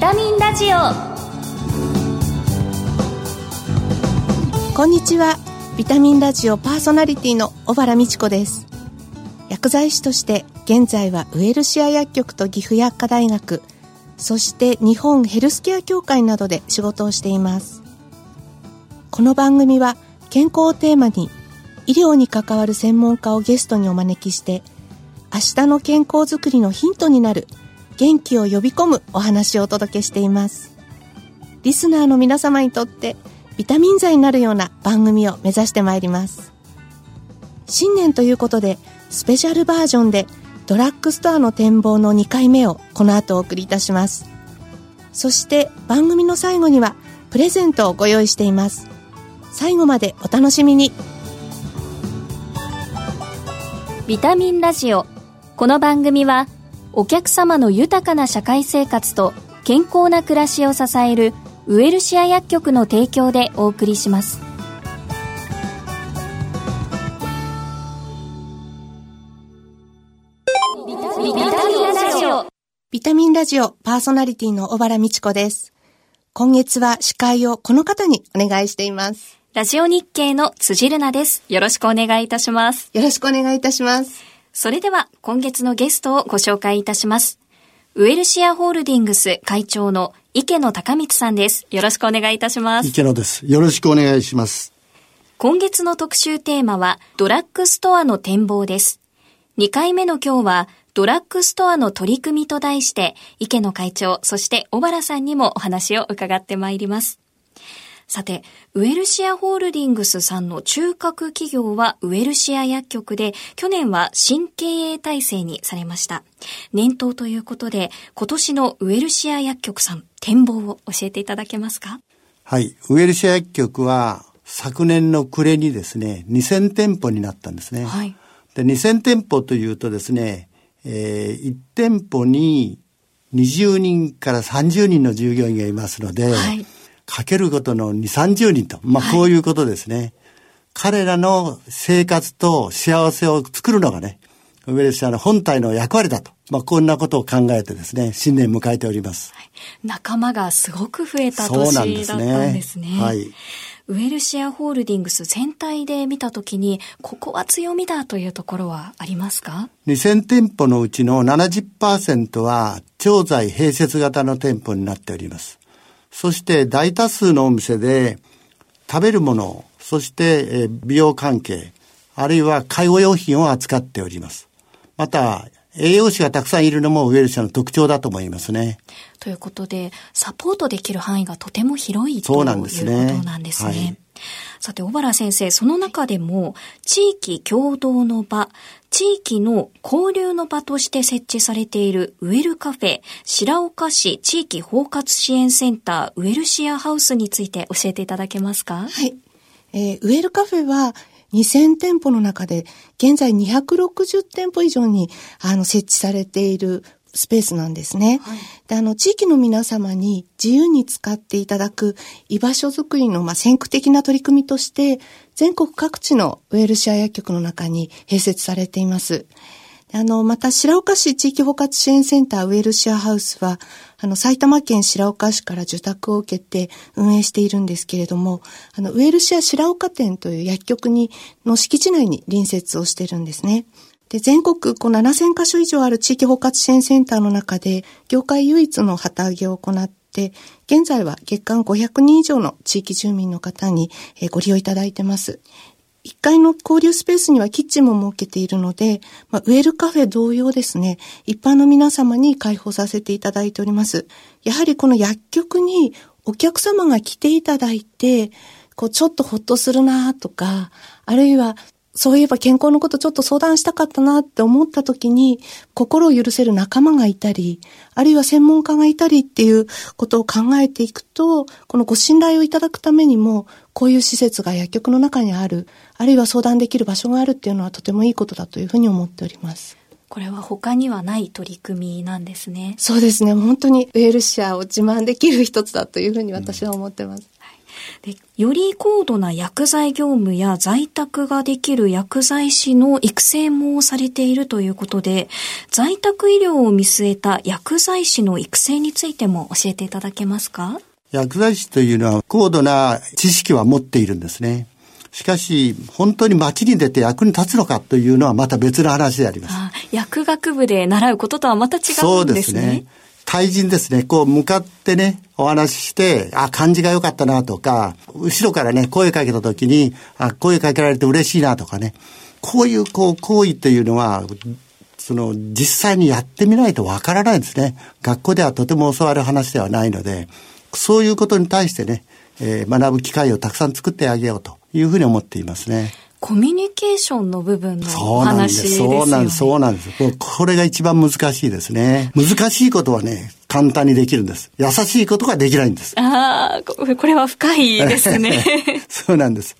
タミンラジオ。こんにちは。ビタミンラジオパーソナリティの小原美智子です。薬剤師として現在はウエルシア薬局と岐阜薬科大学そして日本ヘルスケア協会などで仕事をしています。この番組は健康をテーマに医療に関わる専門家をゲストにお招きして明日の健康づくりのヒントになる元気を呼び込むお話をお届けしています。リスナーの皆様にとってビタミン剤になるような番組を目指してまいります。新年ということでスペシャルバージョンでドラッグストアの展望の2回目をこの後お送りいたします。そして番組の最後にはプレゼントをご用意しています。最後までお楽しみに。ビタミンラジオ。この番組はお客様の豊かな社会生活と健康な暮らしを支えるウエルシア薬局の提供でお送りします。ビタミンラジオ。ビタミンラジオパーソナリティの小原美智子です。今月は司会をこの方にお願いしています。ラジオ日経の辻るなです。よろしくお願いいたします。よろしくお願いいたしますそれでは今月のゲストをご紹介いたしますウエルシアホールディングス会長の池野隆光さんです。よろしくお願いいたします。池野です。よろしくお願いします。今月の特集テーマはドラッグストアの展望です。2回目の今日はドラッグストアの取り組みと題して池野会長、そして小原さんにもお話を伺ってまいります。さて、ウエルシアホールディングスさんの中核企業はウエルシア薬局で、去年は新経営体制にされました。年頭ということで、今年のウエルシア薬局さん、展望を教えていただけますか？はい。ウエルシア薬局は昨年の暮れにですね、2000店舗になったんですね。はい。で、2000店舗というとですね、えー、1店舗に20人から30人の従業員がいますので、はい。かけることの2、30人と。まあ、こういうことですね。彼らの生活と幸せを作るのがね、ウェルシアの本体の役割だと。まあ、こんなことを考えてですね、新年迎えております。仲間がすごく増えたそうなん年だったですね。んですね。はい。ウェルシアホールディングス全体で見たときに、ここは強みだというところはありますか？2000店舗のうちの70%は、調剤併設型の店舗になっております。そして大多数のお店で、食べるもの、そしてえー美容関係、あるいは介護用品を扱っております。また、栄養士がたくさんいるのもウェルシアの特徴だと思いますね。ということで、サポートできる範囲がとても広いとそういうなんですねことなんですね。はいさて、小原先生、その中でも、地域共同の場、地域の交流の場として設置されているウェルカフェ、白岡市地域包括支援センターウェルシアハウスについて教えていただけますか？はい。えーウェルカフェは2000店舗の中で現在260店舗以上にあの設置されているスペースなんですね。はいであの地域の皆様に自由に使っていただく居場所づくりのまあ先駆的な取り組みとして全国各地のウェルシア薬局の中に併設されています。あの、また、白岡市地域包括支援センターウェルシアハウスは、あの、埼玉県白岡市から受託を受けて運営しているんですけれども、あの、ウェルシア白岡店という薬局に、の敷地内に隣接をしているんですね。で、全国こう7000カ所以上ある地域包括支援センターの中で、業界唯一の旗揚げを行って、現在は月間500人以上の地域住民の方にご利用いただいてます。1階の交流スペースにはキッチンも設けているので、まあ、ウェルカフェ同様ですね、一般の皆様に開放させていただいております。やはりこの薬局にお客様が来ていただいて、こうちょっとほっとするなとか、あるいはそういえば健康のことちょっと相談したかったなって思った時に、心を許せる仲間がいたり、あるいは専門家がいたりっていうことを考えていくと、このご信頼をいただくためにも、こういう施設が薬局の中にある、あるいは相談できる場所があるっていうのはとてもいいことだというふうに思っております。これは他にはない取り組みなんですね。そうですね。本当にウェルシアを自慢できる一つだというふうに私は思ってます。でより高度な薬剤業務や在宅ができる薬剤師の育成もされているということで、在宅医療を見据えた薬剤師の育成についても教えていただけますか？薬剤師というのは高度な知識は持っているんですね。しかし、本当に街に出て役に立つのかというのはまた別の話であります。薬学部で習うこととはまた違うんですね。そうですね。対人ですね、こう向かってね、お話しして、あ、感じが良かったなとか、後ろからね、声かけた時に、あ、声かけられて嬉しいなとかね、こういうこう行為というのは、その実際にやってみないとわからないんですね。学校ではとても教わる話ではないので、そういうことに対してね、えー、学ぶ機会をたくさん作ってあげようというふうに思っていますね。コミュニケーションの部分のお話ですよね。そうなんです、そうなんです。これが一番難しいですね。難しいことはね、簡単にできるんです。優しいことができないんです。ああ、これは深いですね。そうなんです。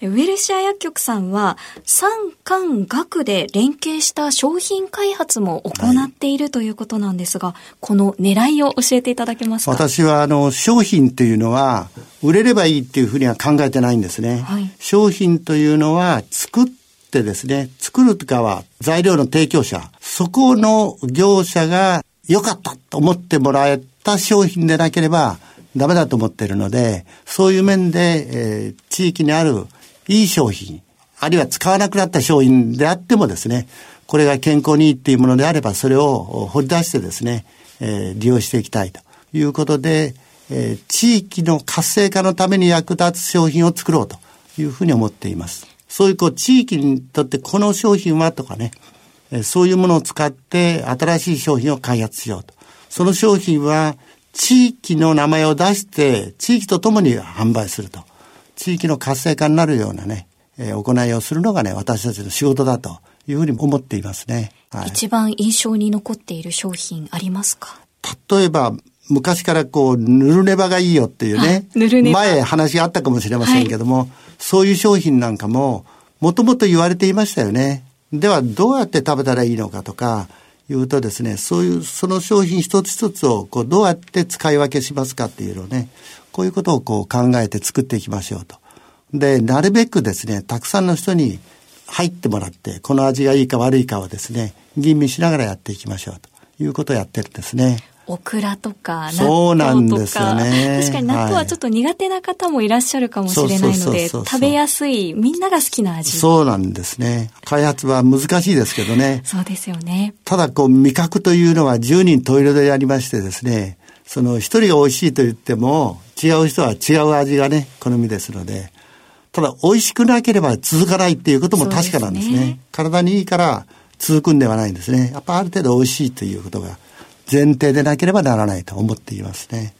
ウェルシア薬局さんは、産官学で連携した商品開発も行っているということなんですが、はい、この狙いを教えていただけますか？私は、あの、商品というのは、売れればいいっていうふうには考えてないんですね。はい、商品というのは、作ってですね、作る側、材料の提供者、そこの業者が良かったと思ってもらえた商品でなければ、ダメだと思ってるので、そういう面で、えー、地域にあるいい商品、あるいは使わなくなった商品であってもですね、これが健康にいいっていうものであれば、それを掘り出してですね、えー、利用していきたいということで、えー、地域の活性化のために役立つ商品を作ろうというふうに思っています。そういうこう地域にとってこの商品はとかね、えー、そういうものを使って新しい商品を開発しようと。その商品は地域の名前を出して地域とともに販売すると。地域の活性化になるようなね、えー、行いをするのがね、私たちの仕事だというふうに思っていますね。はい、一番印象に残っている商品ありますか？例えば、昔からこう、ぬるねばがいいよっていうね、前話があったかもしれませんけども、はい、そういう商品なんかも、もともと言われていましたよね。では、どうやって食べたらいいのかとか、いうとですね、そういう、その商品一つ一つを、こう、どうやって使い分けしますかっていうのをね、こういうことをこう考えて作っていきましょうと。で、なるべくですね、たくさんの人に入ってもらって、この味がいいか悪いかをですね、吟味しながらやっていきましょうということをやってるんですね。オクラとか、そうなんですよね。確かに納豆はちょっと苦手な方もいらっしゃるかもしれないので、食べやすい、みんなが好きな味。そうなんですね。開発は難しいですけどね。そうですよね。ただ、こう、味覚というのは10人トイレでやりましてですね、その一人が美味しいと言っても、違う人は違う味がね、好みですので、ただ美味しくなければ続かないっていうことも確かなんですね。すね体にいいから続くんではないんですね。やっぱある程度美味しいということが前提でなければならないと思っていますね。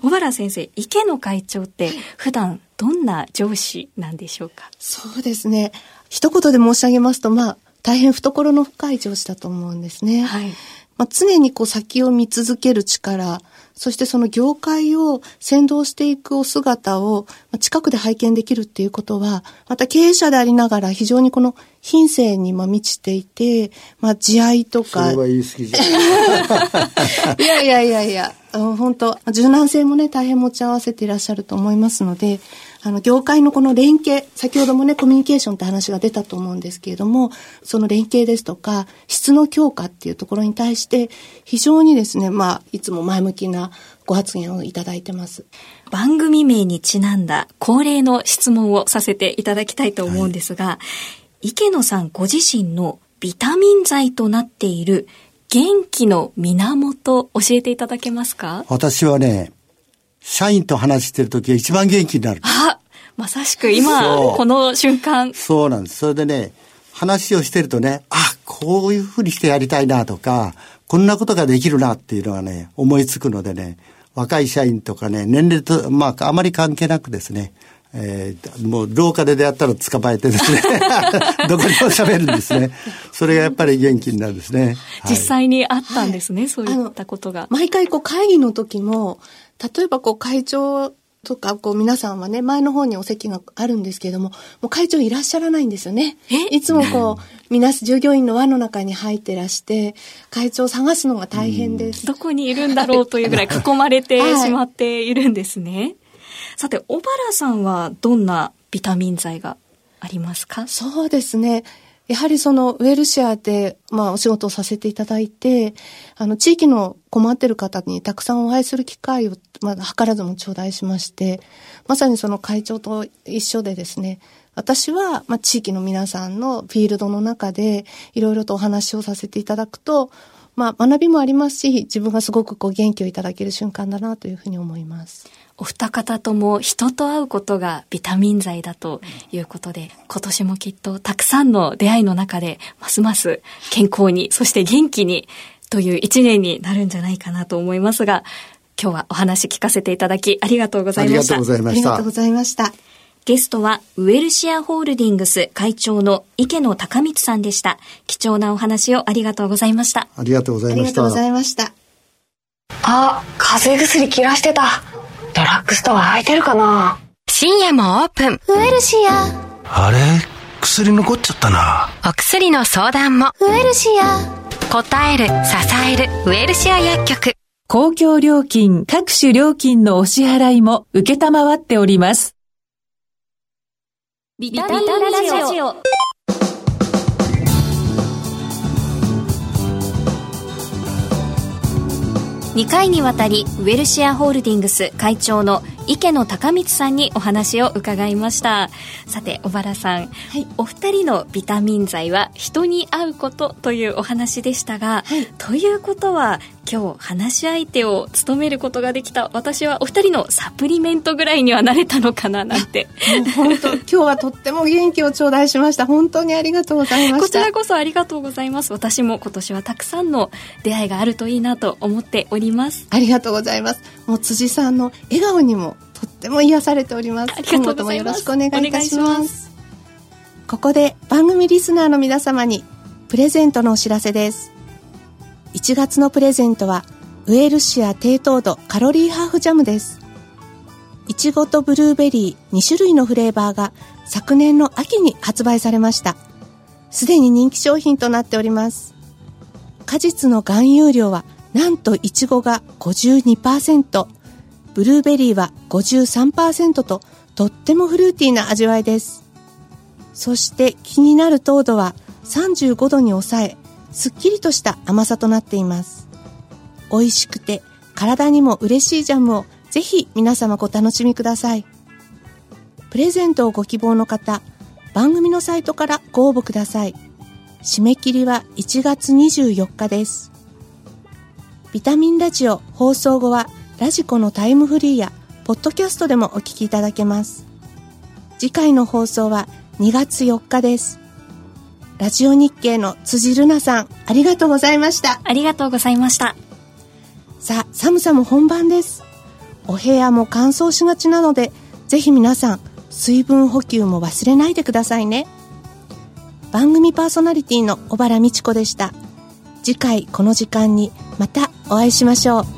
小原先生、池野会長って普段どんな上司なんでしょうか？そうですね。一言で申し上げますと、まあ、大変懐の深い上司だと思うんですね。はい。まあ、常にこう先を見続ける力、そしてその業界を先導していくお姿を近くで拝見できるっていうことは、また経営者でありながら非常にこの品性に満ちていて、まあ、慈愛とか。それは言い過ぎじゃ いやいやいやいや、本当柔軟性もね、大変持ち合わせていらっしゃると思いますので、あの、業界のこの連携、先ほどもね、コミュニケーションって話が出たと思うんですけれども、その連携ですとか、質の強化っていうところに対して、非常にですね、まあ、いつも前向きなご発言をいただいてます。番組名にちなんだ恒例の質問をさせていただきたいと思うんですが、はい、池野さんご自身のビタミン剤となっている元気の源教えていただけますか？私はね、社員と話してる時が一番元気になる。あまさしく今、この瞬間。そうなんです。それでね、話をしてるとね、あ、こういうふうにしてやりたいなとか、こんなことができるなっていうのがね、思いつくのでね、若い社員とかね、年齢と、まあ、あまり関係なくですね、えー、もう廊下で出会ったら捕まえてですね どこにも喋るんですね。それがやっぱり元気になるんですね。実際にあったんですね、はい、そういったことが。毎回こう会議の時も、例えばこう会長とか、こう皆さんはね、前の方にお席があるんですけれども、もう会長いらっしゃらないんですよね。いつもこう、皆、従業員の輪の中に入ってらして、会長を探すのが大変です。どこにいるんだろうというぐらい囲まれて しまっているんですね。さて、小原さんはどんなビタミン剤がありますか？そうですね。やはりそのウェルシアで、まあお仕事をさせていただいて、あの地域の困ってる方にたくさんお会いする機会を、まあ図らずも頂戴しまして、まさにその会長と一緒でですね、私は、まあ、地域の皆さんのフィールドの中でいろいろとお話をさせていただくと、まあ、学びもありますし、自分がすごくこう元気をいただける瞬間だなというふうに思います。お二方とも人と会うことがビタミン剤だということで、今年もきっとたくさんの出会いの中で、ますます健康に、そして元気にという一年になるんじゃないかなと思いますが、今日はお話聞かせていただきありがとうございました。ありがとうございました。ありがとうございました。ゲストは、ウェルシアホールディングス会長の池野隆光さんでした。貴重なお話をありがとうございました。ありがとうございました。ありがとうございました。あ、風邪薬切らしてた。ドラッグストア空いてるかな？深夜もオープン。ウェルシア。あれ？薬残っちゃったな。お薬の相談も。ウェルシア。答える、支える、ウェルシア薬局。公共料金、各種料金のお支払いも受けたまわっております。ビタミンラジオ。2回にわたりウェルシアホールディングス会長の池野隆光さんにお話を伺いました。さて小原さん、はい、お二人のビタミン剤は人に合うことというお話でしたが、はい、ということは今日話し相手を務めることができた私はお二人のサプリメントぐらいにはなれたのかななんて。本当今日はとっても元気を頂戴しました。本当にありがとうございました。こちらこそありがとうございます。私も今年はたくさんの出会いがあるといいなと思っております。ありがとうございます。もう辻さんの笑顔にもとっても癒されております。今後ともよろしくお願いいたします。ここで番組リスナーの皆様にプレゼントのお知らせです。1月のプレゼントはウエルシア低糖度カロリーハーフジャムです。いちごとブルーベリー2種類のフレーバーが昨年の秋に発売されました。すでに人気商品となっております。果実の含有量はなんといちごが52%ブルーベリーは53%ととってもフルーティーな味わいです。そして気になる糖度は35度に抑えすっきりとした甘さとなっています。美味しくて体にも嬉しいジャムをぜひ皆様ご楽しみください。プレゼントをご希望の方番組のサイトからご応募ください。締め切りは1月24日です。ビタミンラジオ放送後はラジコのタイムフリーやポッドキャストでもお聞きいただけます次回の放送は2月4日ですラジオ日経の辻るなさん、ありがとうございました。ありがとうございました。さあ、寒さも本番です。お部屋も乾燥しがちなので、ぜひ皆さん、水分補給も忘れないでくださいね。番組パーソナリティの小原美智子でした。次回この時間にまたお会いしましょう。